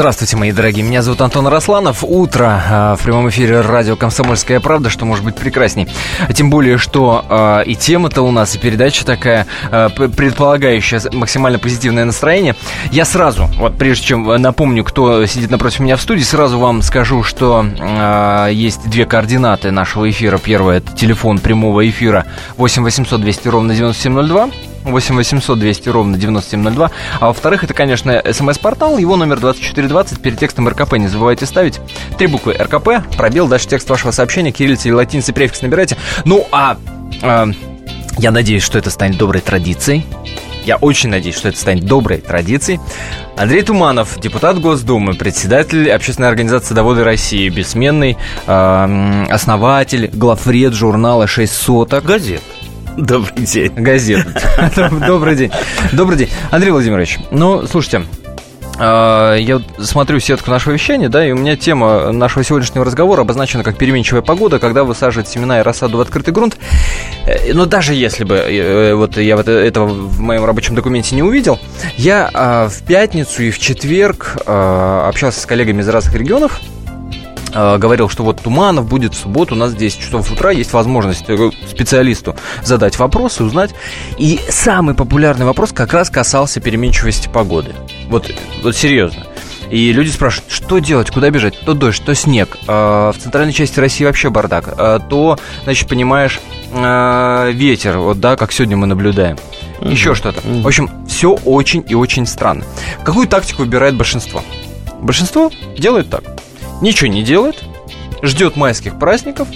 Здравствуйте, мои дорогие. Меня зовут Антон Росланов. Утро э, в прямом эфире радио «Комсомольская правда», что может быть прекрасней. Тем более, что э, и тема-то у нас, и передача такая, э, предполагающая максимально позитивное настроение. Я сразу, вот прежде чем напомню, кто сидит напротив меня в студии, сразу вам скажу, что есть две координаты нашего эфира. Первое – это телефон прямого эфира 8 800 200 ровно 9702. 8 800 200 ровно 9702. А во-вторых, это, конечно, смс-портал, его номер 2420, перед текстом РКП не забывайте ставить. Три буквы РКП, пробел, дальше текст вашего сообщения, кириллица и латиница префикс набирайте. Ну, а э, я надеюсь, что это станет доброй традицией. Я очень надеюсь, что это станет доброй традицией. Андрей Туманов, депутат Госдумы, председатель общественной организации «Садоводы России», бессменный э, основатель, главред журнала «Шесть соток». Газет. Добрый день. Газет. Добрый день. Добрый день. Андрей Владимирович, ну, слушайте, а, я смотрю сетку нашего вещания, да, и у меня тема нашего сегодняшнего разговора обозначена как переменчивая погода, когда высаживать семена и рассаду в открытый грунт. Э, но даже если бы э, вот я вот этого в моем рабочем документе не увидел, я а, в пятницу и в четверг а, общался с коллегами из разных регионов, Э, говорил, что вот Туманов будет в субботу, у нас 10 часов утра, есть возможность э, специалисту задать вопросы, узнать. И самый популярный вопрос как раз касался переменчивости погоды. Вот, вот серьезно. И люди спрашивают, что делать, куда бежать? То дождь, то снег. Э, в центральной части России вообще бардак. То, значит, понимаешь, ветер, вот да, как сегодня мы наблюдаем. Еще что-то. В общем, все очень и очень странно. Какую тактику выбирает большинство? Большинство делает так ничего не делает, ждет майских праздников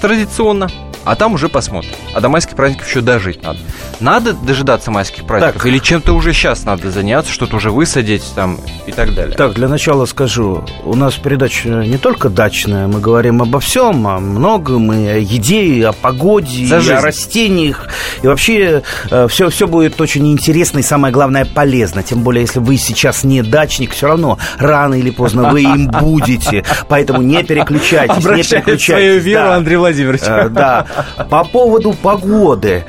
традиционно, а там уже посмотрим. А до майских праздников еще дожить надо. Надо дожидаться майских праздников? Так. Или чем-то уже сейчас надо заняться, что-то уже высадить там и так далее? Так, для начала скажу. У нас передача не только дачная, мы говорим обо всем, о многом, и о еде, и о погоде, и о растениях. И вообще все, э, все будет очень интересно и, самое главное, полезно. Тем более, если вы сейчас не дачник, все равно рано или поздно вы им будете. Поэтому не переключайтесь, не переключайтесь. свою веру, Андрей Владимирович. Э, да. По поводу погоды.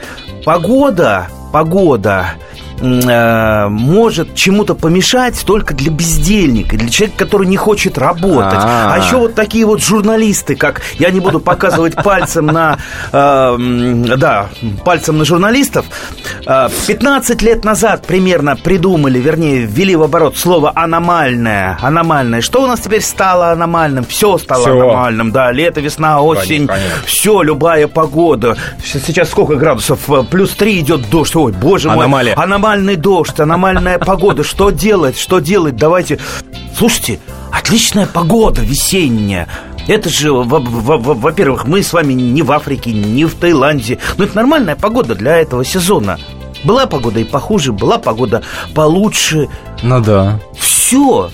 Погода, погода э, может чему-то помешать только для бездельника, для человека, который не хочет работать. А, -а, -а. а еще вот такие вот журналисты, как я не буду показывать пальцем на, э, да, пальцем на журналистов. 15 э, лет назад примерно придумали, вернее, ввели в оборот слово аномальное, аномальное. Что у нас теперь стало аномальным? Все стало все. аномальным, да, лето, весна, осень, конечно, конечно. все, любая погода. Сейчас сколько градусов? Плюс 3 идет дождь. Ой, боже мой. Аномалия аномальный дождь, аномальная погода. Что делать? Что делать? Давайте. Слушайте, отличная погода весенняя. Это же, во-первых, мы с вами не в Африке, не в Таиланде. Но это нормальная погода для этого сезона. Была погода и похуже, была погода получше. Ну да. Все.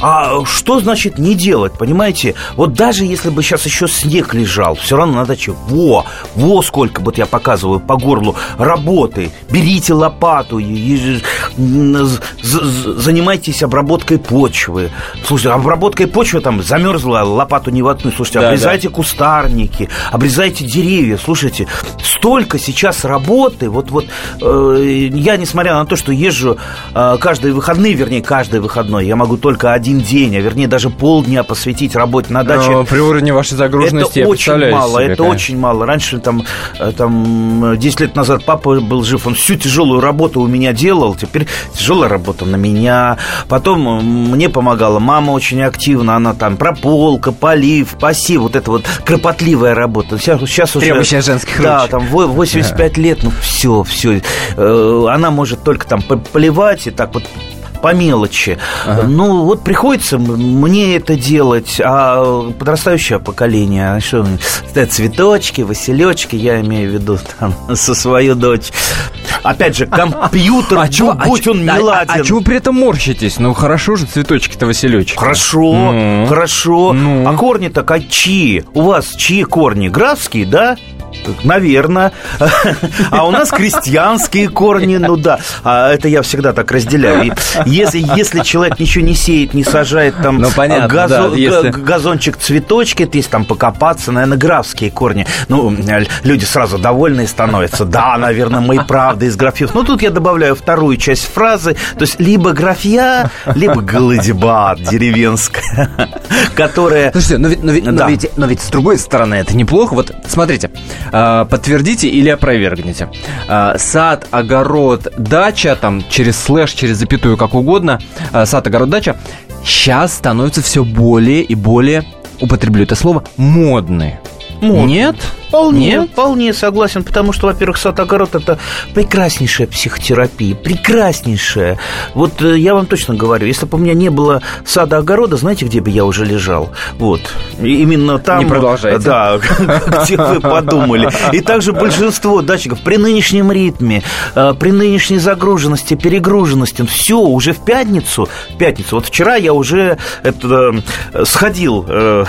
А что значит не делать, понимаете? Вот даже если бы сейчас еще снег лежал, все равно надо что? Во, во сколько, вот я показываю по горлу, работы. Берите лопату, и, занимайтесь обработкой почвы. Слушайте, обработкой почвы там замерзла, лопату не воткнуть. Слушайте, да, обрезайте да. кустарники, обрезайте деревья. Слушайте, столько сейчас работы. Вот, вот э, я, несмотря на то, что езжу э, каждые выходные, вернее, каждый выходной, я могу только один один день, а вернее даже полдня посвятить работе на даче. Но при уровне вашей загруженности это очень мало, себе, это конечно. очень мало. Раньше там, э, там 10 лет назад папа был жив, он всю тяжелую работу у меня делал, теперь тяжелая работа на меня. Потом мне помогала мама очень активно, она там прополка, полив, посев, вот это вот кропотливая работа. Сейчас, сейчас уже... Требующая женских Да, руч. там 85 лет, ну все, все. Э, она может только там поливать и так вот по мелочи. Ага. Ну, вот приходится мне это делать, а подрастающее поколение, а что, цветочки, василечки, я имею в виду там, со свою дочь. Опять же, компьютер, а чего, будь а, он неладен. А, а, а чего при этом морщитесь? Ну, хорошо же цветочки-то василечки. Хорошо, ну, хорошо. Ну. А корни-то какие? У вас чьи корни? Графские, да? Наверное. А у нас крестьянские корни, ну да. А это я всегда так разделяю. если, если человек ничего не сеет, не сажает там ну, понятно, газон, да, если... газончик, цветочки, то есть там покопаться, наверное, графские корни. Ну, люди сразу довольные становятся. Да, наверное, мы правда из графьев. Ну, тут я добавляю вторую часть фразы. То есть либо графья, либо голодебат деревенская, которая... Слушайте, но ведь, но, ведь, да. но, ведь, но ведь с другой стороны это неплохо. Вот смотрите, а, подтвердите или опровергните. А, сад, огород, дача, там через слэш, через запятую, как угодно, а, сад, огород, дача, сейчас становятся все более и более, употреблю это слово, модные. Модные. Нет? Вполне, Нет? вполне согласен, потому что, во-первых, сад-огород – это прекраснейшая психотерапия, прекраснейшая. Вот э, я вам точно говорю, если бы у меня не было сада-огорода, знаете, где бы я уже лежал? Вот, И именно там. Не продолжайте. Да, где вы подумали. И также большинство датчиков при нынешнем ритме, э, при нынешней загруженности, перегруженности, все, уже в пятницу, в пятницу, вот вчера я уже это, э, сходил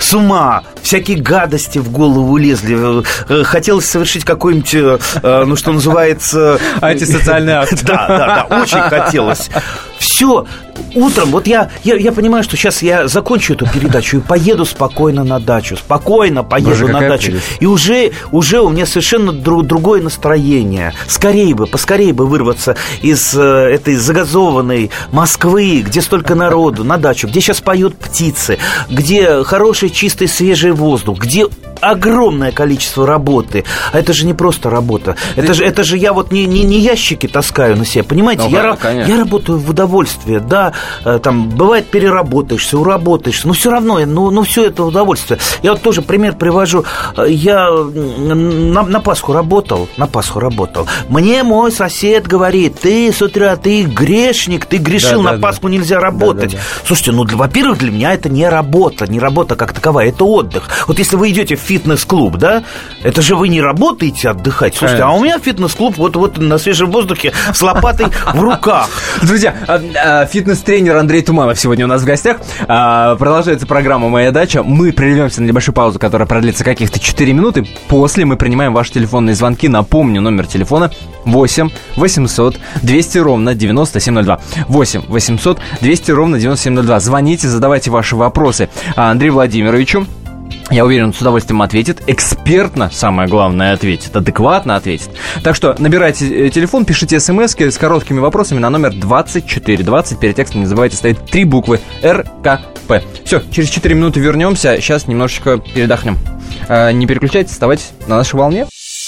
с ума, всякие гадости в голову лезли. Э, хотелось совершить какой-нибудь, э, э, ну, что называется... Антисоциальный акт. Да, да, да, очень хотелось. Все, утром, вот я, я, я понимаю, что сейчас я закончу эту передачу и поеду спокойно на дачу. Спокойно поеду Боже, на дачу. Прелесть. И уже, уже у меня совершенно друг, другое настроение. Скорее бы, поскорее бы вырваться из э, этой загазованной Москвы, где столько народу, на дачу, где сейчас поют птицы, где хороший, чистый, свежий воздух, где огромное количество работы. А это же не просто работа. Это же, это же я вот не, не, не ящики таскаю на себе, понимаете? Ну, я, я работаю в удовольствие, да, э, там, бывает, переработаешься, уработаешься, но все равно, ну, ну все это удовольствие. Я вот тоже пример привожу. Я на, на Пасху работал, на Пасху работал. Мне мой сосед говорит, ты с утра, ты грешник, ты грешил, да, на да, Пасху да. нельзя работать. Да, да, да. Слушайте, ну, во-первых, для меня это не работа, не работа как таковая, это отдых. Вот если вы идете в фитнес-клуб, да? Это же вы не работаете отдыхать. Слушайте, Конечно. а у меня фитнес-клуб вот, вот на свежем воздухе с лопатой в руках. Друзья, а, а, фитнес-тренер Андрей Туманов сегодня у нас в гостях. А, продолжается программа «Моя дача». Мы прервемся на небольшую паузу, которая продлится каких-то 4 минуты. После мы принимаем ваши телефонные звонки. Напомню, номер телефона 8 800 200 ровно 9702. 8 800 200 ровно 9702. Звоните, задавайте ваши вопросы Андрею Владимировичу я уверен, с удовольствием ответит. Экспертно, самое главное, ответит. Адекватно ответит. Так что набирайте э, телефон, пишите смс с короткими вопросами на номер 2420. Перед текстом не забывайте ставить три буквы РКП. Все, через 4 минуты вернемся. Сейчас немножечко передохнем. Э, не переключайтесь, оставайтесь на нашей волне.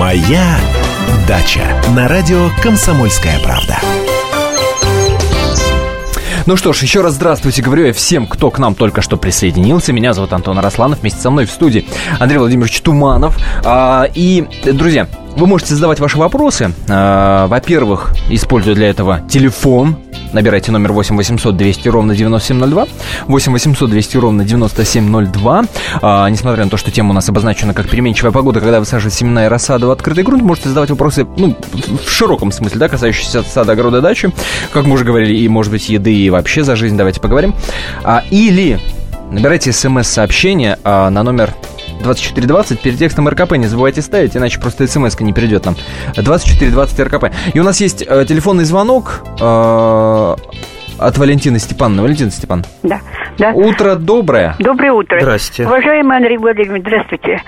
Моя дача на радио Комсомольская правда. Ну что ж, еще раз здравствуйте, говорю я всем, кто к нам только что присоединился. Меня зовут Антон Арасланов, вместе со мной в студии Андрей Владимирович Туманов. А, и, друзья, вы можете задавать ваши вопросы. А, во-первых, используя для этого телефон Набирайте номер 8 800 200 ровно 9702. 8 800 200 ровно 9702. А, несмотря на то, что тема у нас обозначена как переменчивая погода, когда вы сажаете семена и рассаду в открытый грунт, можете задавать вопросы, ну, в широком смысле, да, касающиеся сада, огорода, дачи, как мы уже говорили, и, может быть, еды, и вообще за жизнь, давайте поговорим. А, или набирайте смс-сообщение а, на номер 2420 перед текстом РКП не забывайте ставить, иначе просто смс не придет нам. 2420 РКП. И у нас есть э, телефонный звонок э, от Валентины Степановны. Валентина Степан. Да, да. Утро доброе. Доброе утро. Здравствуйте. Уважаемый Андрей Владимирович, здравствуйте.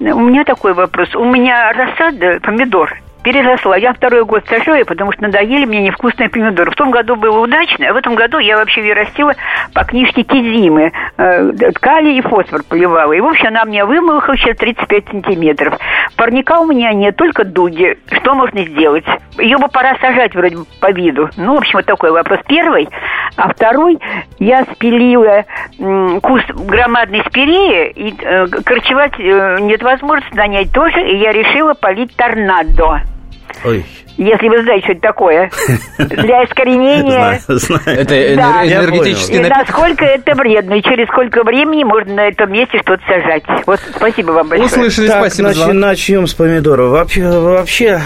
У меня такой вопрос. У меня рассада помидор переросла. Я второй год сажаю, потому что надоели мне невкусные помидоры. В том году было удачно, а в этом году я вообще ее растила по книжке Кизимы. Э, калий и фосфор поливала. И, в общем, она мне вымыла сейчас 35 сантиметров. Парника у меня нет, только дуги. Что можно сделать? Ее бы пора сажать вроде бы по виду. Ну, в общем, вот такой вопрос первый. А второй, я спилила куст громадной спиреи, и э, корчевать э, нет возможности нанять тоже, и я решила полить торнадо. Ой. Если вы знаете, что это такое. Для искоренения... Это энергетический И напиток. насколько это вредно, и через сколько времени можно на этом месте что-то сажать. Вот спасибо вам большое. Услышали, спасибо за начнем с помидоров. Вообще, вообще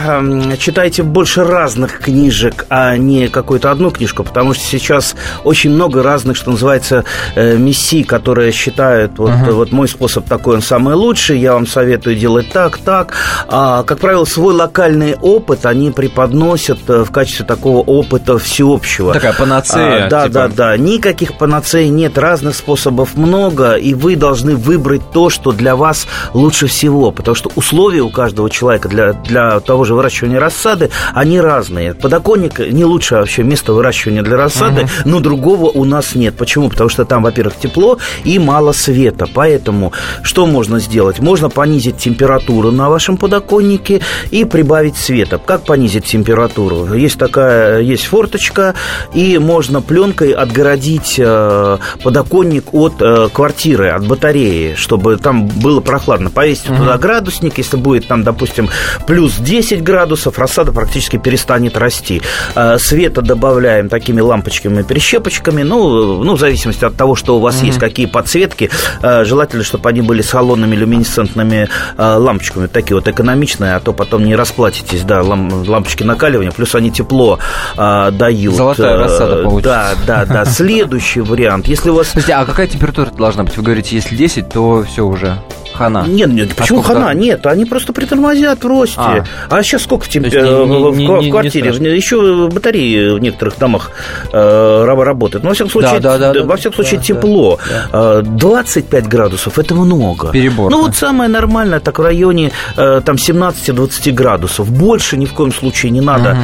читайте больше разных книжек, а не какую-то одну книжку, потому что сейчас очень много разных, что называется, э, мессий, которые считают, вот, вот мой способ такой, он самый лучший, я вам советую делать так, так. А, как правило, свой локальный опыт они преподносят э, в качестве такого опыта всеобщего. Такая панацея, А, да, типа. да, да. Никаких панацей нет, разных способов много, и вы должны выбрать то, что для вас лучше всего, потому что условия у каждого человека для, для того же выращивания рассады, они разные. Подоконник не лучшее вообще место выращивания для рассады, но другого у нас нет. Почему? Потому что там, во-первых, тепло и мало света. Поэтому что можно сделать? Можно понизить температуру на вашем подоконнике и прибавить света. Как понизить температуру? Есть такая, есть форточка, и можно пленкой отгородить э, подоконник от э, квартиры, от батареи, чтобы там было прохладно. Повесить туда градусник, если будет там, допустим, плюс 10 градусов, рассада практически перестанет расти. Э, света добавляем такими лампочками, прищепочками, ну, ну, в зависимости от того, что у вас есть, какие подсветки. Желательно, чтобы они были с холодными люминесцентными лампочками, такие вот экономичные, а то потом не расплатитесь, да, лам- лампочки накаливания, плюс они тепло э, дают. Золотая Э, рассада получится. Да, да, да. Следующий вариант, если у вас Слушайте, а какая температура должна быть? Вы говорите, если 10, то все уже хана. Нет, нет, почему сколько хана? Нет, они просто притормозят в росте. А. А, сейчас сколько в, темп- не- не- в, не- в не- не квартире? страшно. Еще батареи в некоторых домах э, раб- работают. Но во всяком случае, Да, да, да, во да, всяком да, случае да, тепло. Э, 25 градусов это много. Перебор, Ну да. вот самое нормальное, так в районе э, там 17-20 градусов. Больше ни в коем случае не надо.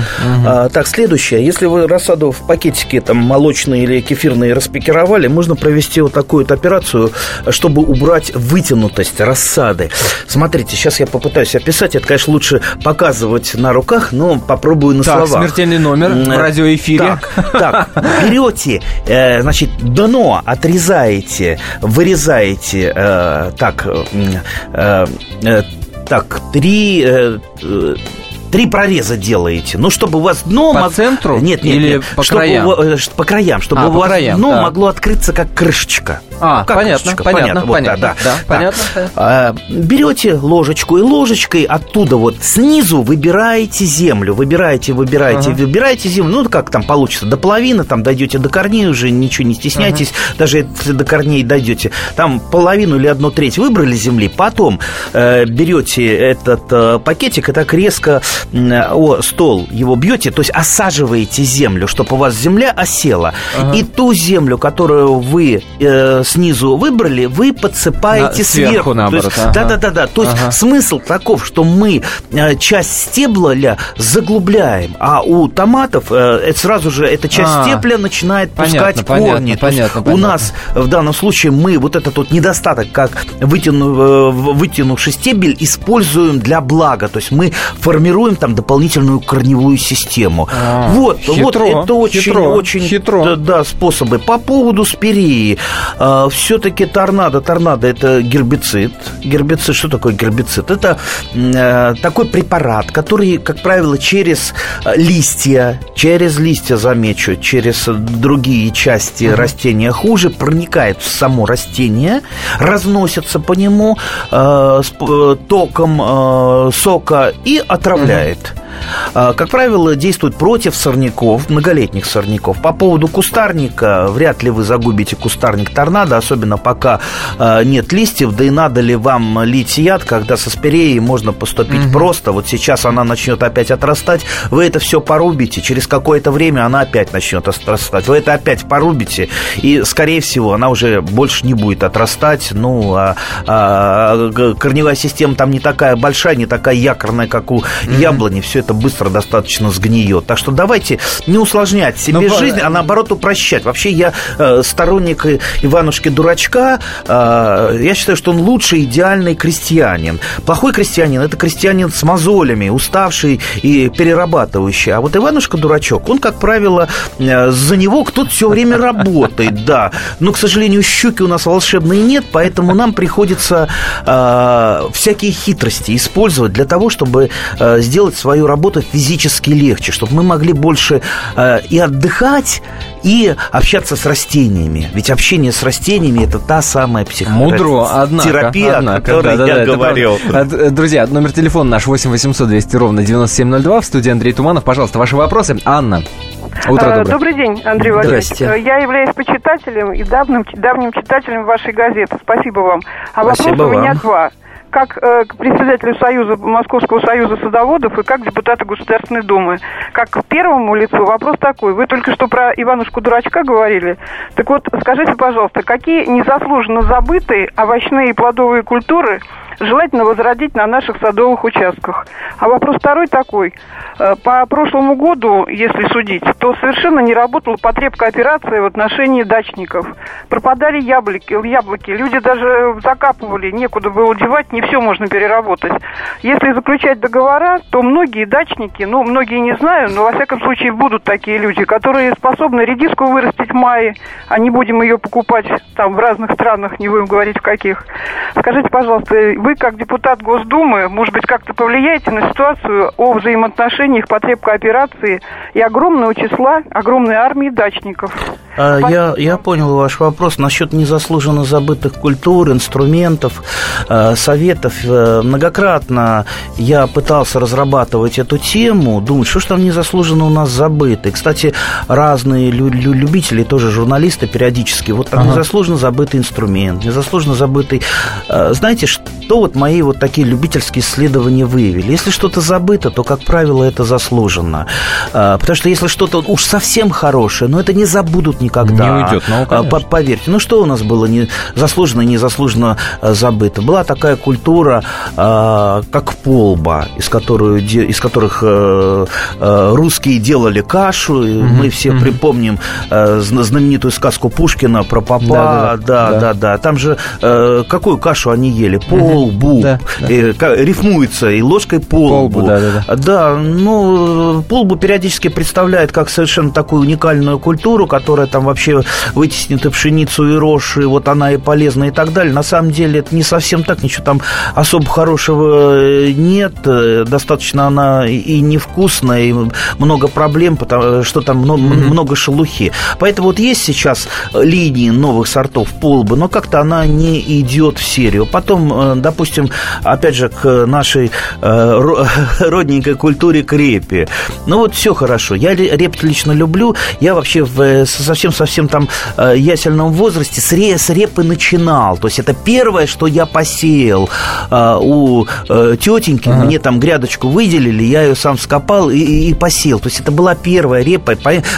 А, так, следующее. Если вы рассаду в пакетике там молочные или кефирные распекировали, можно провести вот такую вот операцию, чтобы убрать вытянутость рассады. Смотрите, сейчас я попытаюсь описать. Это, конечно, лучше показывать на руках, но попробую на Так, словах. смертельный номер в радиоэфире. Так, так, берете, э, значит, дно отрезаете, вырезаете, э, так, э, э, так, три... э, э, Три прореза делаете. Ну, чтобы у вас дно... По мог- центру Нет, нет, или нет. по чтобы краям? у э, по краям, чтобы А, у вас краям, дно так. могло открыться как крышечка. А, Как понятно, крышечка, понятно, вот, понятно. да, Да, да. понятно. А, Берете ложечку и ложечкой оттуда вот снизу выбираете землю, выбираете, выбираете, Ага. выбираете землю, ну как там получится, до половины, там дойдете до корней уже, ничего не стесняйтесь, даже если до корней дойдете, там половину или одну треть выбрали земли, потом э, берете этот э, пакетик и так резко м, о стол его бьете, то есть осаживаете землю, чтобы у вас земля осела, и ту землю, которую вы э, снизу выбрали, вы подсыпаете На- сверху, сверху. наоборот, есть, ага. да, да, да, да. То есть Ага. смысл таков, что мы э, часть стебля заглубляем, а у томатов э, сразу же эта часть А. стебля начинает Понятно, пускать понятно, корни. Есть понятно, у понятно. нас в данном случае мы вот этот вот недостаток, как вытяну, э, вытянувший стебель, используем для блага. То есть мы формируем там дополнительную корневую систему. А, вот, хитро, вот это очень, хитро, очень хитро. да, да, способы. По поводу спирии. Все-таки торнадо. Торнадо это гербицид. Гербицид, что такое гербицид? Это э, такой препарат, который, как правило, через э, листья, через листья, замечу, через другие части растения хуже, проникает в само растение, разносится по нему э, с э, током э, сока и отравляет. а, как правило, действует против сорняков, многолетних сорняков. По поводу кустарника, вряд ли вы загубите кустарник торнадо, особенно пока а, нет листьев, да и надо ли вам лить яд, когда со спиреей можно поступить угу. просто. Вот сейчас она начнет опять отрастать, вы это все порубите, через какое-то время она опять начнет отрастать. Вы это опять порубите, и, скорее всего, она уже больше не будет отрастать. Ну, а, а корневая система там не такая большая, не такая якорная, как у mm-hmm. яблони. Все это быстро достаточно сгниет. Так что давайте не усложнять себе Но, жизнь, а наоборот упрощать. Вообще я э, сторонник Иванушки-дурачка. Э, я считаю, что он лучший идеальный крестьянин. Плохой крестьянин – это крестьянин с мозолями, уставший и перерабатывающий. А вот Иванушка-дурачок, он, как правило, э, за него кто-то все время работает, да. Но, к сожалению, щуки у нас волшебные нет, поэтому нам приходится э, всякие хитрости использовать для того, чтобы э, сделать свою работу физически легче, чтобы мы могли больше э, и отдыхать, и общаться с растениями. Ведь общение с растениями это та самая психотерапия, однако, терапия, однако, о которой да, да, я да, говорил. Э, друзья, номер телефона наш 8 800 200 ровно 9702 в студии Андрей Туманов. Пожалуйста, ваши вопросы. Анна. Утро доброе. Добрый день, Андрей Владимирович. Я являюсь почитателем и давним, давним читателем вашей газеты. Спасибо вам. А Спасибо вопрос у меня два как э, председателю Союза, Московского союза садоводов и как депутата Государственной Думы. Как к первому лицу вопрос такой. Вы только что про Иванушку Дурачка говорили. Так вот, скажите, пожалуйста, какие незаслуженно забытые овощные и плодовые культуры желательно возродить на наших садовых участках. А вопрос второй такой. Э, по прошлому году, если судить, то совершенно не работала потребка операции в отношении дачников. Пропадали яблоки, яблоки. Люди даже закапывали, некуда было девать, не все можно переработать. Если заключать договора, то многие дачники, ну, многие не знаю, но во всяком случае будут такие люди, которые способны редиску вырастить в мае, а не будем ее покупать там в разных странах, не будем говорить в каких. Скажите, пожалуйста, вы как депутат Госдумы, может быть, как-то повлияете на ситуацию о взаимоотношениях потреб кооперации и огромного числа, огромной армии дачников? А, я, я понял ваш вопрос насчет незаслуженно забытых культур, инструментов, э, советов. Э, многократно я пытался разрабатывать эту тему, думать, что ж там незаслуженно у нас забыто. И, кстати, разные лю- лю- любители, тоже журналисты периодически, вот там ага. незаслуженно забытый инструмент, незаслуженно забытый... Э, знаете, что что вот мои вот такие любительские исследования выявили? Если что-то забыто, то, как правило, это заслуженно. А, потому что если что-то уж совсем хорошее, но это не забудут никогда. Не уйдет, ну, конечно. Поверьте. Ну, что у нас было не заслуженно, незаслуженно а, забыто? Была такая культура, а, как полба, из, которую, из которых э, э, русские делали кашу. Mm-hmm. Мы все mm-hmm. припомним э, знаменитую сказку Пушкина про папа. Да, да, да. да, да, да. Там же какую кашу они ели? Пол полбу. Да, да. рифмуется и ложкой полбу. полбу да, да, да. да, ну, полбу периодически представляет как совершенно такую уникальную культуру, которая там вообще вытеснит и пшеницу, и рожь, и вот она и полезна, и так далее. На самом деле это не совсем так, ничего там особо хорошего э, нет. Э, достаточно она и невкусная, и много проблем, потому что там много, mm-hmm. много шелухи. Поэтому вот есть сейчас линии новых сортов полбы, но как-то она не идет в серию. Потом э, допустим, опять же, к нашей э, родненькой культуре к репе. Ну вот все хорошо. Я реп лично люблю. Я вообще в совсем-совсем там э, ясельном возрасте с, ре, с репы начинал. То есть это первое, что я посеял э, у э, тетеньки. Ага. Мне там грядочку выделили, я ее сам скопал и, и, и посеял. То есть это была первая репа.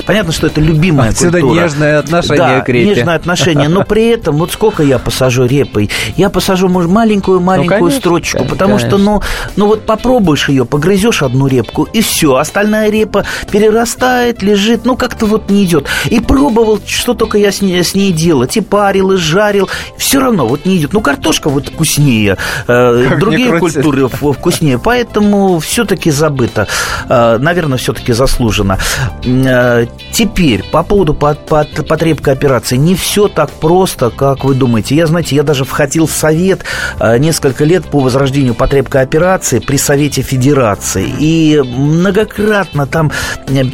Понятно, что это любимая Отсюда культура. нежное отношение да, к репе. нежное отношение. Но при этом, вот сколько я посажу репой? Я посажу, может, маленькую маленькую ну, конечно, строчку, потому конечно. что, ну, ну вот попробуешь ее, погрызешь одну репку, и все, остальная репа перерастает, лежит, ну как-то вот не идет. И пробовал, что только я с ней, с ней делать, и парил, и жарил, все равно вот не идет. Ну картошка вот вкуснее, э, другие культуры вкуснее, поэтому все-таки забыто, э, наверное, все-таки заслуженно. Э, теперь по поводу потребка операции, не все так просто, как вы думаете. Я, знаете, я даже входил в совет э, несколько лет по возрождению потреб кооперации при Совете Федерации. И многократно там э,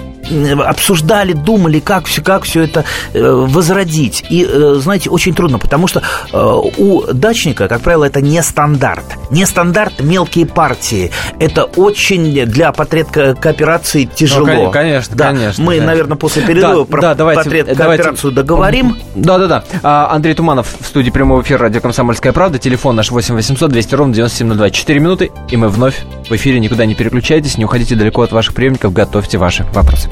обсуждали, думали, как все, как все это возродить. И, знаете, очень трудно, потому что у дачника, как правило, это не стандарт. Не стандарт мелкие партии. Это очень для потреб кооперации тяжело. Ну, конечно, да. конечно. Мы, конечно. наверное, после перерыва да, про да, давайте, потреб кооперацию давайте. договорим. Да-да-да. А, Андрей Туманов в студии прямого эфира радио «Комсомольская правда». Телефон наш 8 800 200 ровно 9702. 4 минуты, и мы вновь в эфире. Никуда не переключайтесь, не уходите далеко от ваших приемников. Готовьте ваши вопросы.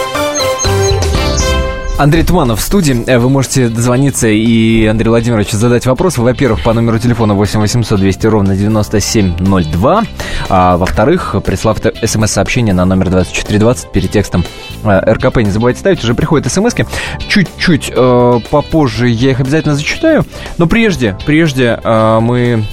Андрей Туманов в студии. Э, вы можете дозвониться и Андрею Владимировичу задать вопрос. Во-первых, по номеру телефона 8 800 200 ровно 9702. А во-вторых, прислав смс-сообщение на номер 2420 перед текстом э, РКП. Не забывайте ставить, уже приходят смс -ки. Чуть-чуть э, попозже я их обязательно зачитаю. Но прежде, прежде э, мы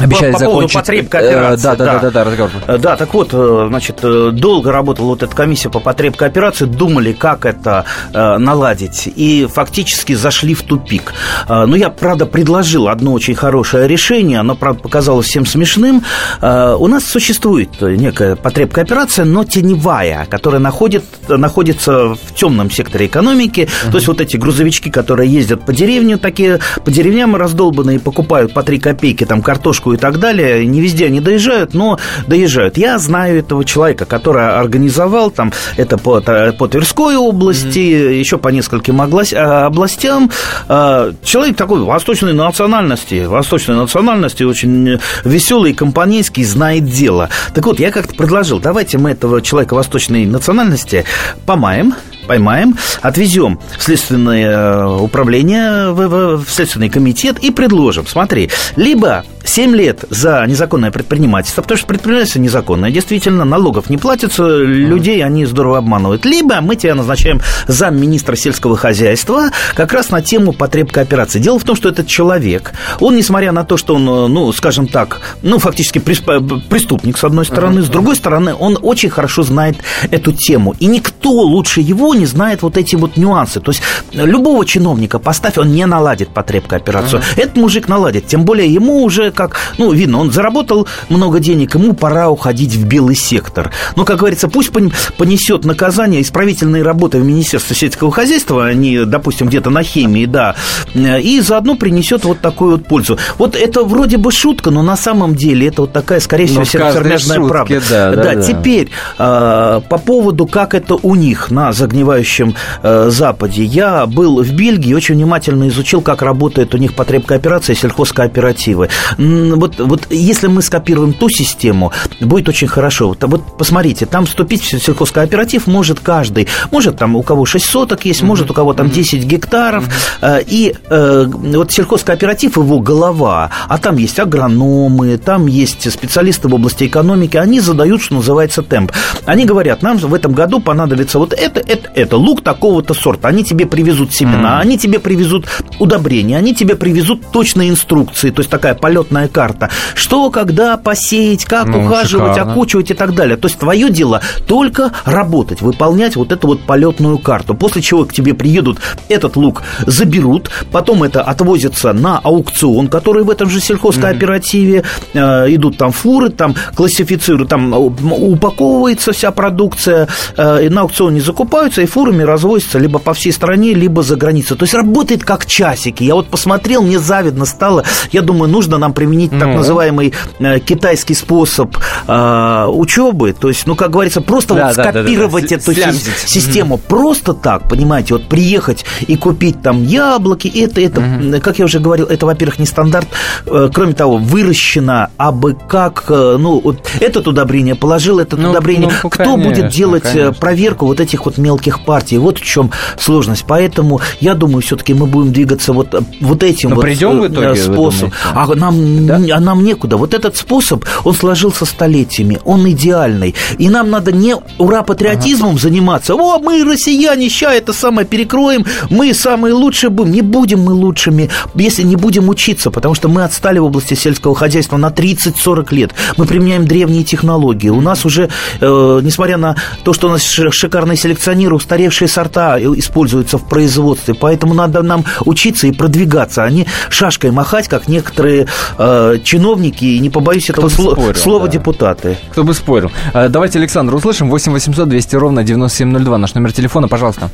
Обещали по, по закончить. поводу потреб кооперации. Да, да, да, да, да, разговор. Да, так вот, значит, долго работала вот эта комиссия по потреб кооперации, думали, как это наладить, и фактически зашли в тупик. Но я, правда, предложил одно очень хорошее решение, оно, правда, показалось всем смешным. У нас существует некая потреб кооперация, но теневая, которая находит, находится в темном секторе экономики. Uh-huh. То есть вот эти грузовички, которые ездят по деревне, такие по деревням раздолбанные, покупают по 3 копейки там картошку и так далее. Не везде они доезжают, но доезжают. Я знаю этого человека, который организовал там это по, по Тверской области, mm-hmm. еще по нескольким а, областям. А, человек такой восточной национальности, восточной национальности, очень веселый, компанейский, знает дело. Так вот, я как-то предложил, давайте мы этого человека восточной национальности помаем, поймаем, отвезем в следственное э, управление, в, в следственный комитет и предложим, смотри, либо 7 лет за незаконное предпринимательство, потому что предпринимательство незаконное, действительно, налогов не платится, людей они здорово обманывают. Либо мы тебя назначаем замминистра сельского хозяйства как раз на тему потреб кооперации. Дело в том, что этот человек, он, несмотря на то, что он, ну, скажем так, ну, фактически преступник, с одной стороны, с другой стороны, он очень хорошо знает эту тему. И никто лучше его не знает вот эти вот нюансы. То есть любого чиновника поставь, он не наладит потреб кооперацию. Этот мужик наладит. Тем более ему уже как, ну, видно, он заработал много денег, ему пора уходить в белый сектор. Но, как говорится, пусть понесет наказание исправительные работы в Министерстве сельского хозяйства, они, допустим, где-то на химии, да, и заодно принесет вот такую вот пользу. Вот это вроде бы шутка, но на самом деле это вот такая, скорее всего, сермяжная правда. Да, да, да, да, теперь э, по поводу, как это у них на загнивающем э, Западе. Я был в Бельгии, очень внимательно изучил, как работает у них потребкооперация сельхозкооперативы вот, вот если мы скопируем ту систему, будет очень хорошо. Вот, вот посмотрите, там вступить в сельхозкооператив может каждый. Может там у кого 6 соток есть, может у кого там 10 гектаров. Mm-hmm. И э, вот сельхозкооператив его голова, а там есть агрономы, там есть специалисты в области экономики, они задают, что называется, темп. Они говорят, нам в этом году понадобится вот это, это, это, лук такого-то сорта. Они тебе привезут семена, mm-hmm. они тебе привезут удобрения, они тебе привезут точные инструкции, то есть такая полетная полетная карта. Что, когда посеять, как ну, ухаживать, шикарно. окучивать и так далее. То есть твое дело только работать, выполнять вот эту вот полетную карту. После чего к тебе приедут, этот лук заберут, потом это отвозится на аукцион, который в этом же сельхозкооперативе. Mm-hmm. Э, идут там фуры, там классифицируют, там упаковывается вся продукция, э, и на аукционе закупаются, и фурами развозятся либо по всей стране, либо за границей. То есть работает как часики. Я вот посмотрел, мне завидно стало. Я думаю, нужно нам применить ну. так называемый э, китайский способ э, учебы, то есть, ну, как говорится, просто да, вот да, скопировать да, да, да. эту Слямзить. систему, mm-hmm. просто так, понимаете, вот приехать и купить там яблоки, это, это, mm-hmm. как я уже говорил, это, во-первых, не стандарт, э, кроме того, выращено абы как, э, ну, вот этот удобрение положил, этот ну, удобрение, ну, кто конечно, будет делать конечно. проверку вот этих вот мелких партий, вот в чем сложность, поэтому я думаю, все-таки мы будем двигаться вот, вот этим Но вот придем в итоге, способом. А нам да? а нам некуда. Вот этот способ, он сложился столетиями, он идеальный. И нам надо не ура-патриотизмом ага. заниматься. О, мы россияне, ща это самое перекроем, мы самые лучшие будем. Не будем мы лучшими, если не будем учиться, потому что мы отстали в области сельского хозяйства на 30-40 лет. Мы применяем древние технологии. У нас уже, э, несмотря на то, что у нас шикарные селекционеры, устаревшие сорта используются в производстве, поэтому надо нам учиться и продвигаться, а не шашкой махать, как некоторые э, чиновники, и не побоюсь этого сло- спорил, слова да. депутаты. Кто бы спорил. Э, давайте Александр услышим. 8 800 200 ровно 9702. Наш номер телефона, пожалуйста.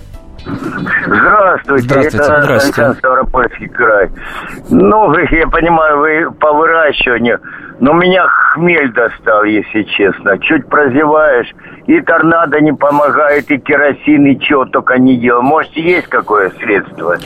Здравствуйте, Здравствуйте. это Здравствуйте. Александр Ставропольский край. Ну, я понимаю, вы по выращиванию, но меня хмель достал, если честно. Чуть прозеваешь, и торнадо не помогает, и керосин, и чего только не делал. Может, есть какое средство?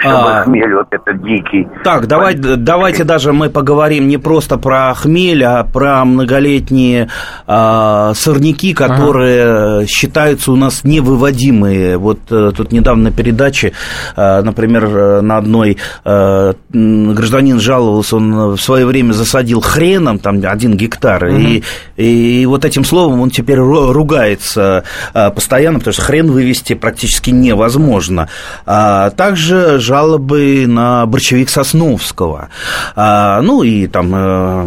Чтобы а, хмель вот этот дикий. Так, давай, давайте даже мы поговорим не просто про хмель, а про многолетние а, сорняки, которые ага. считаются у нас невыводимые. Вот а, тут недавно на передаче, а, например, на одной а, гражданин жаловался, он в свое время засадил хреном, там один гектар, угу. и, и вот этим словом он теперь ругается а, постоянно, потому что хрен вывести практически невозможно. А, также жалобы на борщевик Сосновского, а, ну и там э,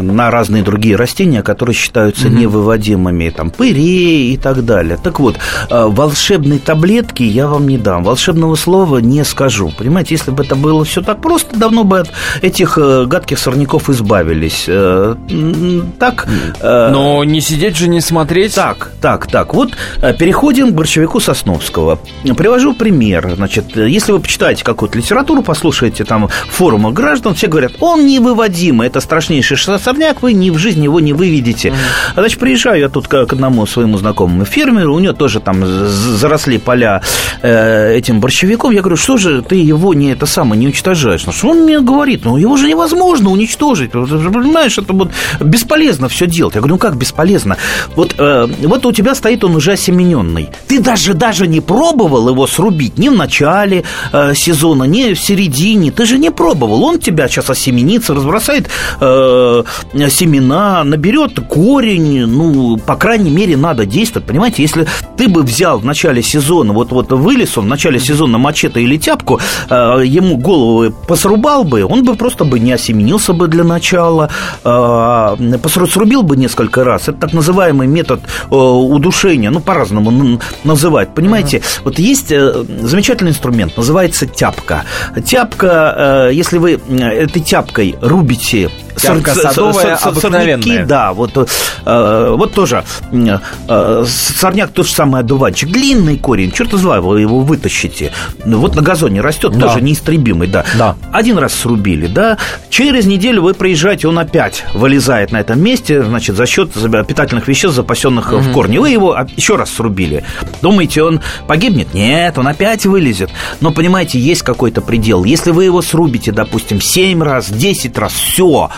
на разные другие растения, которые считаются угу. невыводимыми, там пырей и так далее. Так вот, э, волшебной таблетки я вам не дам, волшебного слова не скажу. Понимаете, если бы это было все так просто, давно бы от этих э, гадких сорняков избавились. Так. Но не сидеть же, не смотреть. Так, так, так. Вот переходим к борщевику Сосновского. Привожу пример. Значит, если вы почитаете почитаете какую-то литературу, послушаете там форумы граждан, все говорят, он невыводимый, это страшнейший сорняк, вы ни в жизни его не выведете. Mm-hmm. Значит, приезжаю я тут к, к одному своему знакомому фермеру, у него тоже там заросли поля э, этим борщевиком. Я говорю, что же ты его не это самое не уничтожаешь? Ну, что он мне говорит, ну его же невозможно уничтожить. Понимаешь, это вот бесполезно все делать. Я говорю, ну как бесполезно? Вот, э, вот у тебя стоит он уже осемененный. Ты даже, даже не пробовал его срубить ни в начале э, сезона, не в середине. Ты же не пробовал. Он тебя сейчас осеменится, разбросает э, семена, наберет корень. Ну, по крайней мере, надо действовать. Понимаете, если ты бы взял в начале сезона, вот, вот вылез он в начале сезона мачете или тяпку, э, ему голову посрубал бы, он бы просто бы не осеменился бы для начала, э, срубил бы несколько раз. Это так называемый метод э, удушения, ну, по-разному называть. Понимаете, uh-huh. вот есть э, замечательный инструмент, называется тяпка. Тяпка, э, если вы этой тяпкой рубите Тяпка садовая, обыкновенная. Да, вот, э, вот тоже э, сорняк тот же самый одуванчик. Длинный корень, черт два, вы его вытащите. Ну, вот на газоне растет, да. тоже неистребимый, да. да. Один раз срубили, да. Через неделю вы приезжаете, он опять вылезает на этом месте, значит, за счет питательных веществ, запасенных угу. в корне. Вы его еще раз срубили. Думаете, он погибнет? Нет, он опять вылезет. Но, понимаете, есть какой-то предел. Если вы его срубите, допустим, 7 раз, 10 раз, все,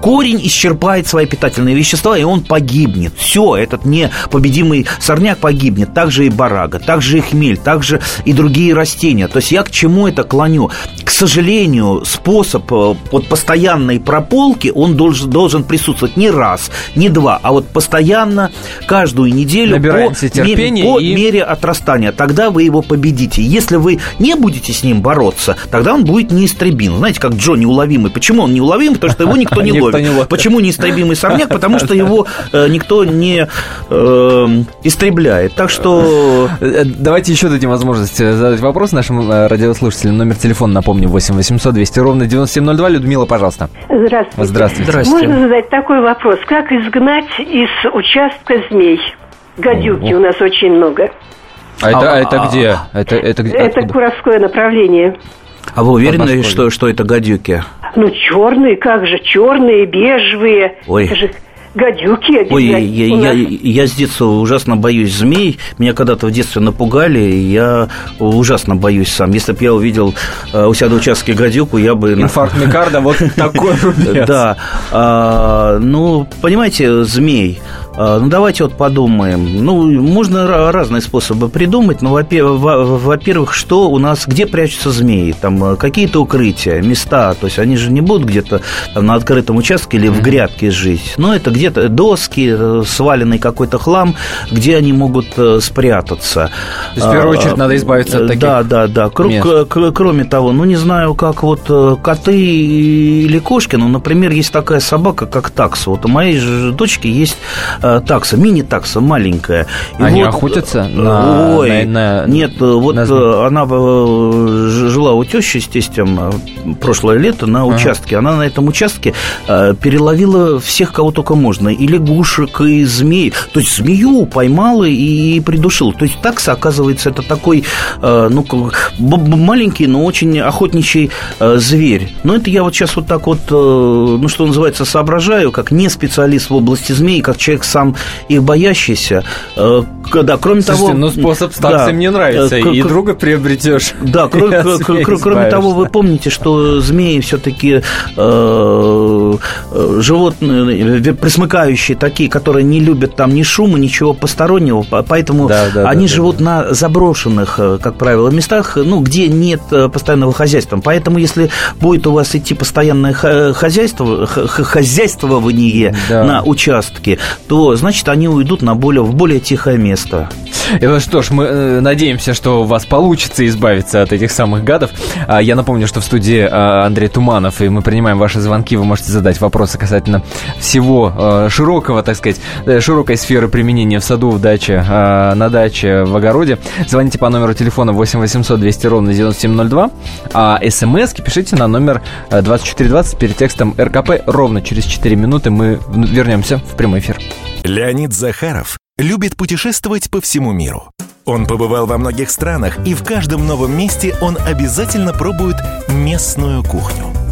корень исчерпает свои питательные вещества, и он погибнет. Все, этот непобедимый сорняк погибнет. Также и барага, также и хмель, также и другие растения. То есть я к чему это клоню? К сожалению, способ э, вот постоянной прополки, он должен, должен присутствовать не раз, не два, а вот постоянно, каждую неделю Набираемся по, ме- по и... мере отрастания. Тогда вы его победите. Если вы не будете с ним бороться, тогда он будет неистребим. Знаете, как Джо неуловимый. Почему он неуловим? Потому что его никто не ловит никто не ловит. Почему неистребимый сорняк? Потому что его э, никто не э, истребляет. Так что... Э, давайте еще дадим возможность задать вопрос нашим радиослушателям. Номер телефона, напомню, 8 800 200 ровно 9702. Людмила, пожалуйста. Здравствуйте. Здравствуйте. Здравствуйте. Можно задать такой вопрос. Как изгнать из участка змей? Гадюки у нас очень много. А это, а, это где? Это, это, где? это Куровское направление. А вы уверены, что, что это гадюки? Ну, черные, как же, черные, бежевые. Ой. Это же гадюки Ой, я, я, я с детства ужасно боюсь змей. Меня когда-то в детстве напугали, я ужасно боюсь сам. Если бы я увидел э, у себя на участке гадюку, я бы... Инфаркт микарда, вот такой Да. А, ну, понимаете, змей а, ну, давайте вот подумаем. Ну, можно разные способы придумать. Но, во-первых, что у нас, где прячутся змеи? Там э, какие-то укрытия, места. То есть они же не будут где-то на открытом участке или в грядке жить. Но это где-то доски, э, сваленный какой-то хлам, где они могут э, спрятаться. То есть, в первую очередь, надо избавиться от таких Да, да, да. Кроме того, ну, не знаю, как вот коты или кошки, но, например, есть такая собака, как такса. Вот у моей дочки есть Э, такса, мини-такса маленькая. И Они вот, охотятся на, ой, на, на Нет, э, вот на... Э, она жила у тещи с тестем прошлое лето на ага. участке. Она на этом участке переловила всех, кого только можно. И лягушек, и змей. То есть змею поймала и придушила. То есть такса, оказывается, это такой ну, маленький, но очень охотничий зверь. Но это я вот сейчас вот так вот, ну, что называется, соображаю, как не специалист в области змей, как человек сам их боящийся. Э, да, кроме Слушайте, того... ну способ с да, мне нравится, э, и друга приобретешь. Да, кроме, кроме того, вы помните, что змеи все-таки э, животные, присмыкающие такие, которые не любят там ни шума, ничего постороннего, поэтому да, да, они да, живут да. на заброшенных, как правило, местах, ну, где нет постоянного хозяйства. Поэтому, если будет у вас идти постоянное хозяйство, хозяйствование да. на участке, то значит, они уйдут на более, в более тихое место. Ну что ж, мы э, надеемся, что у вас получится избавиться от этих самых гадов. А, я напомню, что в студии а, Андрей Туманов, и мы принимаем ваши звонки. Вы можете задать вопросы касательно всего широкого, так сказать, э, широкой сферы применения в саду, в даче, а, на даче, в огороде. Звоните по номеру телефона 8 800 200 ровно 9702, а смс пишите на номер 2420 э, перед текстом РКП. Ровно через 4 минуты мы вернемся в прямой эфир. Леонид Захаров любит путешествовать по всему миру. Он побывал во многих странах, и в каждом новом месте он обязательно пробует местную кухню.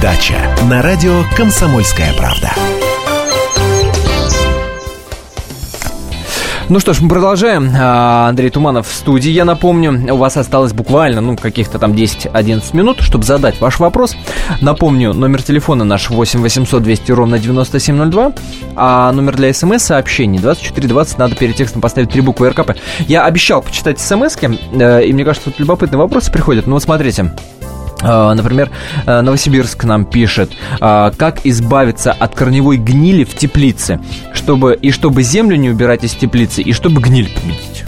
дача» на радио «Комсомольская правда». Ну что ж, мы продолжаем. А, Андрей Туманов в студии. Я напомню, у вас осталось буквально, ну, каких-то там 10-11 минут, чтобы задать ваш вопрос. Напомню, номер телефона наш 8 800 200 ровно 9702, а номер для смс-сообщений 2420, надо перед текстом поставить три буквы РКП. Я обещал почитать смс э, и мне кажется, тут любопытные вопросы приходят. Ну вот смотрите, Например, э, Новосибирск нам пишет, а, как избавиться от корневой гнили в теплице, чтобы и чтобы землю не убирать из теплицы, и чтобы гниль победить.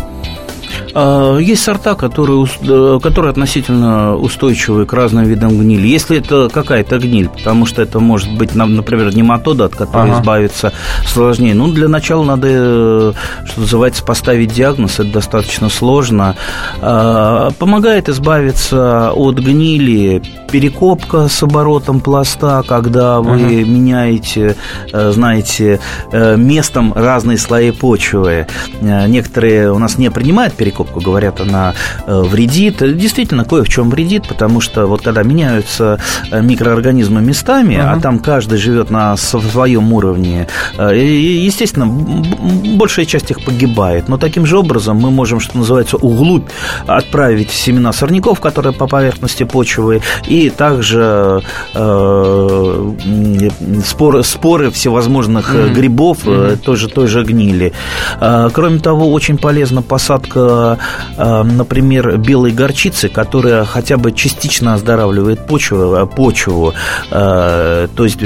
А, есть сорта, которые, э, которые относительно устойчивы к разным видам гнили. Если это какая-то гниль, потому что это может быть, например, нематода, от которой ага. избавиться сложнее. Ну, для начала надо, э, что называется, поставить диагноз. Это достаточно сложно. А, помогает избавиться от гнили перекопка с оборотом пласта, когда вы ага. меняете, э, знаете, местом разные слои почвы. Некоторые у нас не принимают перекопку, скобку говорят, она э, вредит. Действительно, кое в чем вредит, потому что вот когда меняются э, микроорганизмы местами, uh-huh. а там каждый живет на своем уровне, э, естественно, большая часть их погибает. Но таким же образом мы можем, что называется, углубь отправить семена сорняков, которые по поверхности почвы, и также э, споры, споры всевозможных mm-hmm. грибов mm-hmm. Той, же, той же гнили. Кроме того, очень полезна посадка э, например, белой горчицы, которая хотя бы частично оздоравливает почву, почву то есть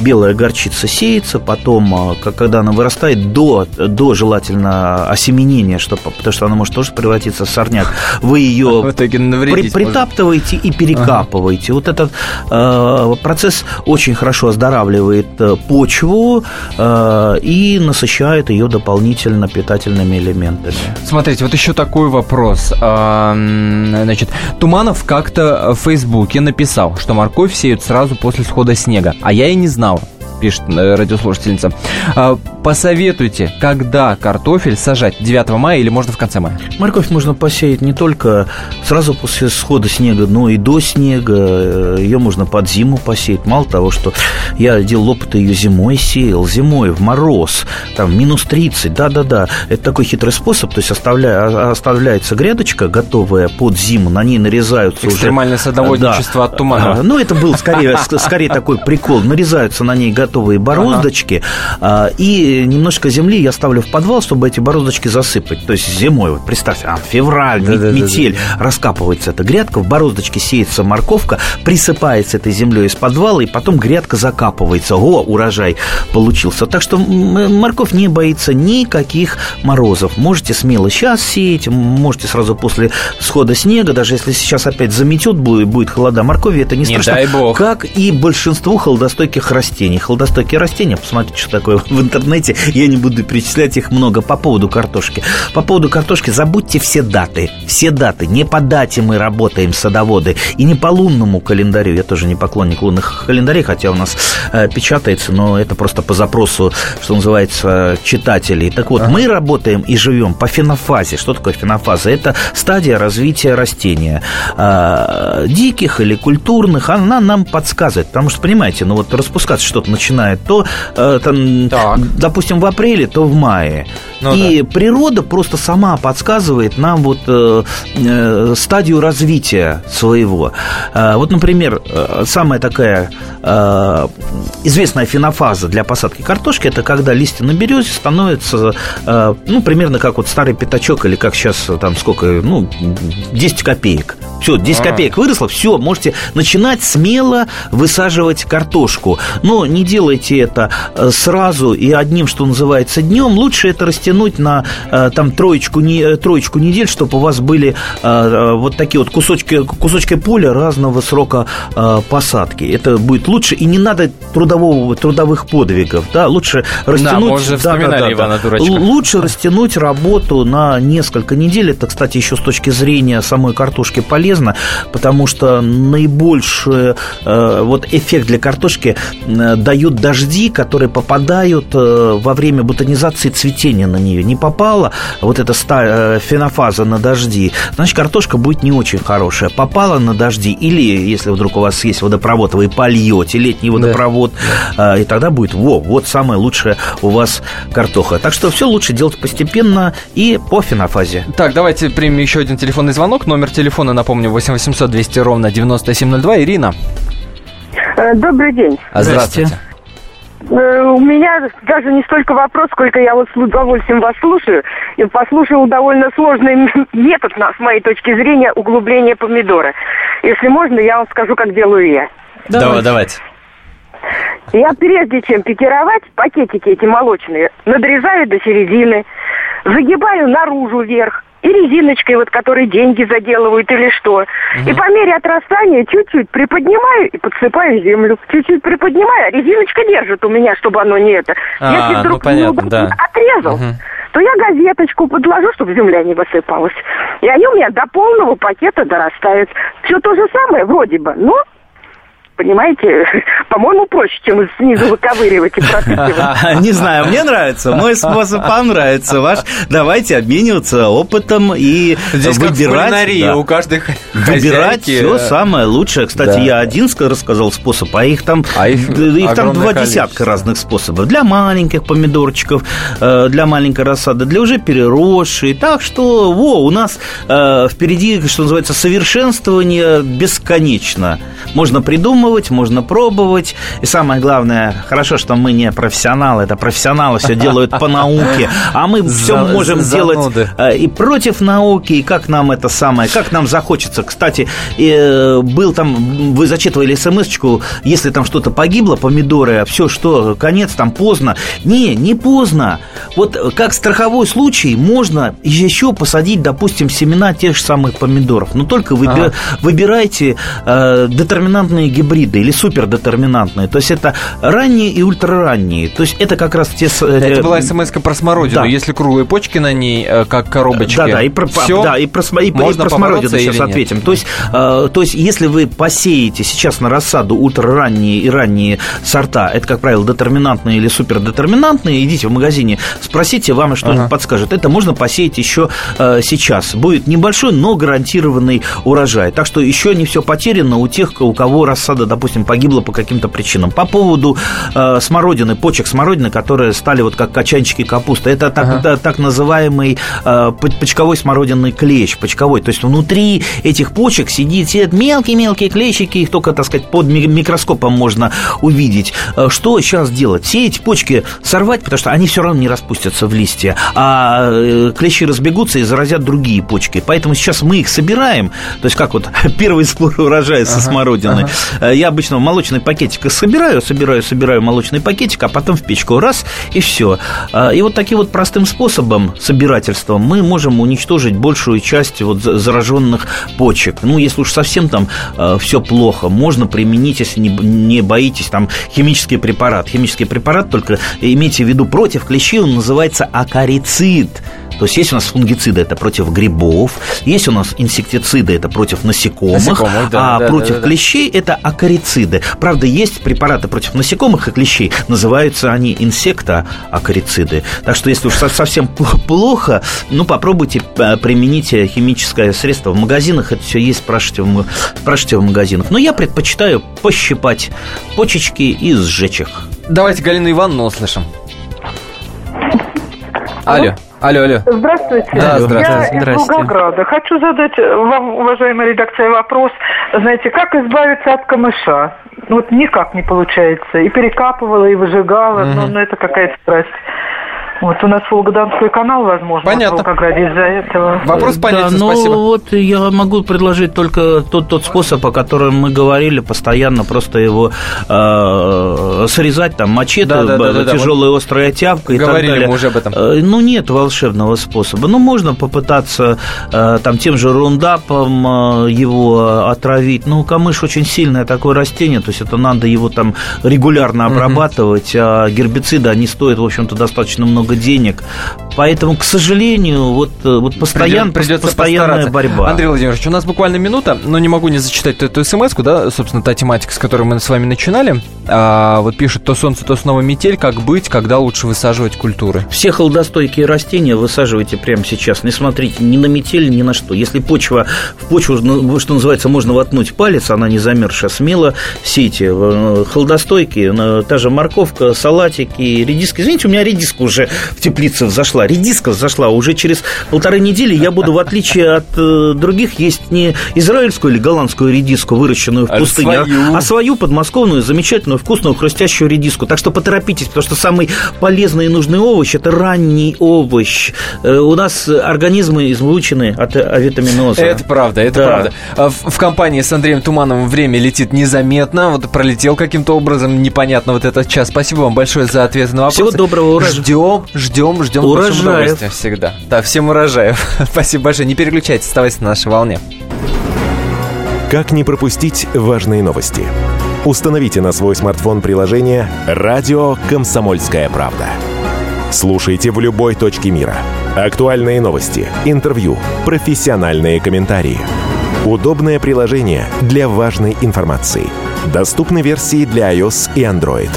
белая горчица сеется, потом, когда она вырастает, до, до желательно осеменения, чтобы, потому что она может тоже превратиться в сорняк, вы ее при, притаптываете и перекапываете. Ага. Вот этот э, процесс очень хорошо оздоравливает почву э, и насыщает ее дополнительно питательными элементами. Смотрите, вот еще такой вопрос. Значит, Туманов как-то в Фейсбуке написал, что морковь сеют сразу после схода снега, а я и не знал пишет э, радиослушательница. А, посоветуйте, когда картофель сажать? 9 мая или можно в конце мая? Морковь можно посеять не только сразу после схода снега, но и до снега. Ее можно под зиму посеять. Мало того, что я делал опыт, ее зимой сеял. Зимой в мороз, там минус 30, да-да-да. Это такой хитрый способ. То есть оставля... А, оставляется грядочка готовая под зиму, на ней нарезаются Экстремальное уже... садоводничество да. от тумана. Ну, это был скорее, скорее такой прикол. Нарезаются на ней готовые бороздочки, ага. и немножко земли я ставлю в подвал, чтобы эти бороздочки засыпать. То есть зимой, вот представьте, а, февраль, да, метель, да, да, да. раскапывается эта грядка, в бороздочке сеется морковка, присыпается этой землей из подвала, и потом грядка закапывается. О, урожай получился. Так что морковь не боится никаких морозов. Можете смело сейчас сеять, можете сразу после схода снега, даже если сейчас опять заметет, будет, будет холода моркови, это не, не страшно. Дай бог. Как и большинству холодостойких растений. Плодостойкие растения. Посмотрите, что такое в интернете. Я не буду перечислять их много по поводу картошки. По поводу картошки забудьте все даты. Все даты. Не по дате мы работаем, садоводы. И не по лунному календарю. Я тоже не поклонник лунных календарей, хотя у нас э, печатается, но это просто по запросу, что называется, читателей. Так вот, ага. мы работаем и живем по фенофазе. Что такое фенофаза? Это стадия развития растения. Э, диких или культурных, она нам подсказывает. Потому что, понимаете, ну вот распускаться что-то начинает начинает, то, э, там, допустим, в апреле, то в мае. Ну, и да. природа просто сама подсказывает нам вот э, э, стадию развития своего. Э, вот, например, э, самая такая э, известная фенофаза для посадки картошки это когда листья на березе становятся, э, ну, примерно как вот старый пятачок или как сейчас там сколько, ну, 10 копеек. Все, 10 а. копеек выросло, все, можете начинать смело высаживать картошку. Но не делайте это э, сразу и одним, что называется, днем. Лучше это растянуть на э, там троечку, не, э, троечку недель, чтобы у вас были вот такие вот кусочки, кусочки поля разного срока посадки. Это будет лучше. И не надо трудового, трудовых подвигов. Да? Лучше растянуть... Да, да, да, да, да. Лучше растянуть работу на несколько недель. Это, кстати, еще с точки зрения самой картошки полезно потому что наибольший вот эффект для картошки э, дают дожди, которые попадают э, во время бутонизации цветения на нее. Не попала вот эта ста, э, фенофаза на дожди, значит, картошка будет не очень хорошая. Попала на дожди, или если вдруг у вас есть водопровод, вы польете летний водопровод, да. э, и тогда будет, во, вот самая лучшая у вас картоха. Так что все лучше делать постепенно и по фенофазе. Так, давайте примем еще один телефонный звонок. Номер телефона, напомню, напомню, 8 800 200 ровно 9702. Ирина. Добрый день. А, здравствуйте. Э, у меня даже не столько вопрос, сколько я вот с удовольствием вас слушаю. И послушал довольно сложный метод, с моей точки зрения, углубления помидора. Если можно, я вам скажу, как делаю я. Давай, давайте. Я прежде чем пикировать, пакетики эти молочные надрезаю до середины, загибаю наружу вверх, и резиночкой, вот которой деньги заделывают или что. Угу. И по мере отрастания чуть-чуть приподнимаю и подсыпаю землю. Чуть-чуть приподнимаю, а резиночка держит у меня, чтобы оно не это. А, Если вдруг ну, понятно, да. отрезал, угу. то я газеточку подложу, чтобы земля не высыпалась. И они у меня до полного пакета дорастают. Все то же самое вроде бы, но понимаете, по-моему, проще, чем снизу выковыривать и пропитывать. Не знаю, мне нравится, мой способ вам нравится, ваш. Давайте обмениваться опытом и Здесь выбирать. Да, у каждой Выбирать все самое лучшее. Кстати, я один рассказал способ, а их там, а их, их там два десятка разных способов. Для маленьких помидорчиков, э, для маленькой рассады, для уже переросшей. Так что, во, у нас э, впереди, что называется, совершенствование бесконечно. Можно придумывать экспериментировать, можно пробовать. И самое главное, хорошо, что мы не профессионалы, это профессионалы все делают по науке, а мы все можем делать э, и против науки, и как нам это самое, как нам захочется. Кстати, э, был там, вы зачитывали смс-очку, если там что-то погибло, помидоры, все, что, конец, там поздно. Не, не поздно. Вот как страховой случай можно еще посадить, допустим, семена тех же самых помидоров. Но только выбирайте э, детерминантные гибриды или супердетерминантные. То есть это ранние и ультраранние. То есть это как раз те... Э, это была смс про смородину. Да. Если круглые почки на ней, э, как коробочки, да, да, и про, все, да, и про, и, и про смородину сейчас ответим. То есть, э, то есть, если вы посеете сейчас на рассаду ультраранние и ранние сорта, это, как правило, детерминантные или супердетерминантные, идите в магазине, спросите, вам что-нибудь ага. подскажет. Это можно посеять еще э, сейчас. Будет небольшой, но гарантированный урожай. Так что еще не все потеряно у тех, у кого рассада, допустим, погибла по каким-то причинам. По поводу э, смородины, почек смородины, которые стали вот как качанчики капусты, это так, ага. это, так называемый э, почковой смородинный клещ, почковой. То есть внутри этих почек сидит, сидят мелкие-мелкие клещики, их только, так сказать, под микроскопом можно увидеть. Э, что сейчас делать? Все эти почки сорвать, потому что они все равно не распустятся в листья, а э, клещи разбегутся и заразят другие почки. Поэтому сейчас мы их собираем, то есть как вот первый сбор урожая со ага, смородиной. Ага. Я обычно молочный пакетик собираю, собираю, собираю молочный пакетик, а потом в печку раз и все. Э, и вот таким вот простым способом собирательства мы можем уничтожить большую часть вот зараженных почек. Ну, если уж совсем там все плохо, можно применить, если не, не боитесь, там химический препарат. Химический препарат, только имейте в виду против клещей, он называется акарицид. То есть есть у нас фунгициды, это против грибов, есть у нас инсектициды, это против насекомых, насекомых да, а да, против да, да, клещей это акарициды. Правда, есть препараты против насекомых и клещей, называются они инсектоакарициды. Так что если уж совсем плохо, ну попробуйте э, применить химическое средство в магазинах, это все есть, спрашивайте в, спрашивайте в магазинах. Но я предпочитаю пощипать почечки и сжечь их. Давайте Галину Ивановну услышим. Алло. Алло, алло. Здравствуйте. Да, здравствуйте. Я из Волгограда. Хочу задать вам, уважаемая редакция, вопрос. Знаете, как избавиться от камыша? Ну, вот никак не получается. И перекапывала, и выжигала, угу. но, но это какая-то страсть. Вот у нас Волгодонской канал, возможно, Понятно. в Волгограде из-за этого. Вопрос понятен, да, ну, спасибо. вот я могу предложить только тот, тот способ, о котором мы говорили постоянно, просто его э, срезать, там, мачете, да, да, да, да, тяжелая да, острая тяпка и Говорили так далее. мы уже об этом. Э, ну, нет волшебного способа. Ну, можно попытаться э, там тем же рундапом э, его отравить. Ну, камыш очень сильное такое растение, то есть это надо его там регулярно обрабатывать, угу. а гербициды, они стоят, в общем-то, достаточно много много денег. Поэтому, к сожалению, вот, э, вот постоян, придется постоянная постараться. борьба. Андрей Владимирович, у нас буквально минута, но не могу не зачитать эту смс да, собственно, та тематика, с которой мы с вами начинали. А, вот пишет, то солнце, то снова метель, как быть, когда лучше высаживать культуры? Все холодостойкие растения высаживайте прямо сейчас. Не смотрите ни на метель, ни на что. Если почва, в почву, ну, что называется, можно воткнуть палец, она не замерзшая, смело сейте. Э, холодостойкие, та же морковка, салатики, редиска. Извините, у меня редиска уже в теплице взошла, редиска взошла. Уже через полторы недели я буду, в отличие от э, других, есть не израильскую или голландскую редиску, выращенную в а пустыне, а свою. а свою подмосковную, замечательную, вкусную, хрустящую редиску. Так что поторопитесь, потому что самый полезный и нужный овощ – это ранний овощ. Э, у нас организмы излучены от авитаминоза. Это правда, это да. правда. А в, в компании с Андреем Тумановым время летит незаметно. Вот пролетел каким-то образом, непонятно вот этот час. Спасибо вам большое за ответы на вопросы. Всего доброго, урожая. Ждем, ждем, ждем урожаев. всегда. Да, всем урожаев. Спасибо большое. Не переключайтесь, оставайтесь на нашей волне. Как не пропустить важные новости? Установите на свой смартфон приложение «Радио Комсомольская правда». Слушайте в любой точке мира. Актуальные новости, интервью, профессиональные комментарии. Удобное приложение для важной информации. Доступны версии для iOS и Android.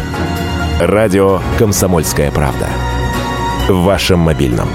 Радио «Комсомольская правда» в вашем мобильном.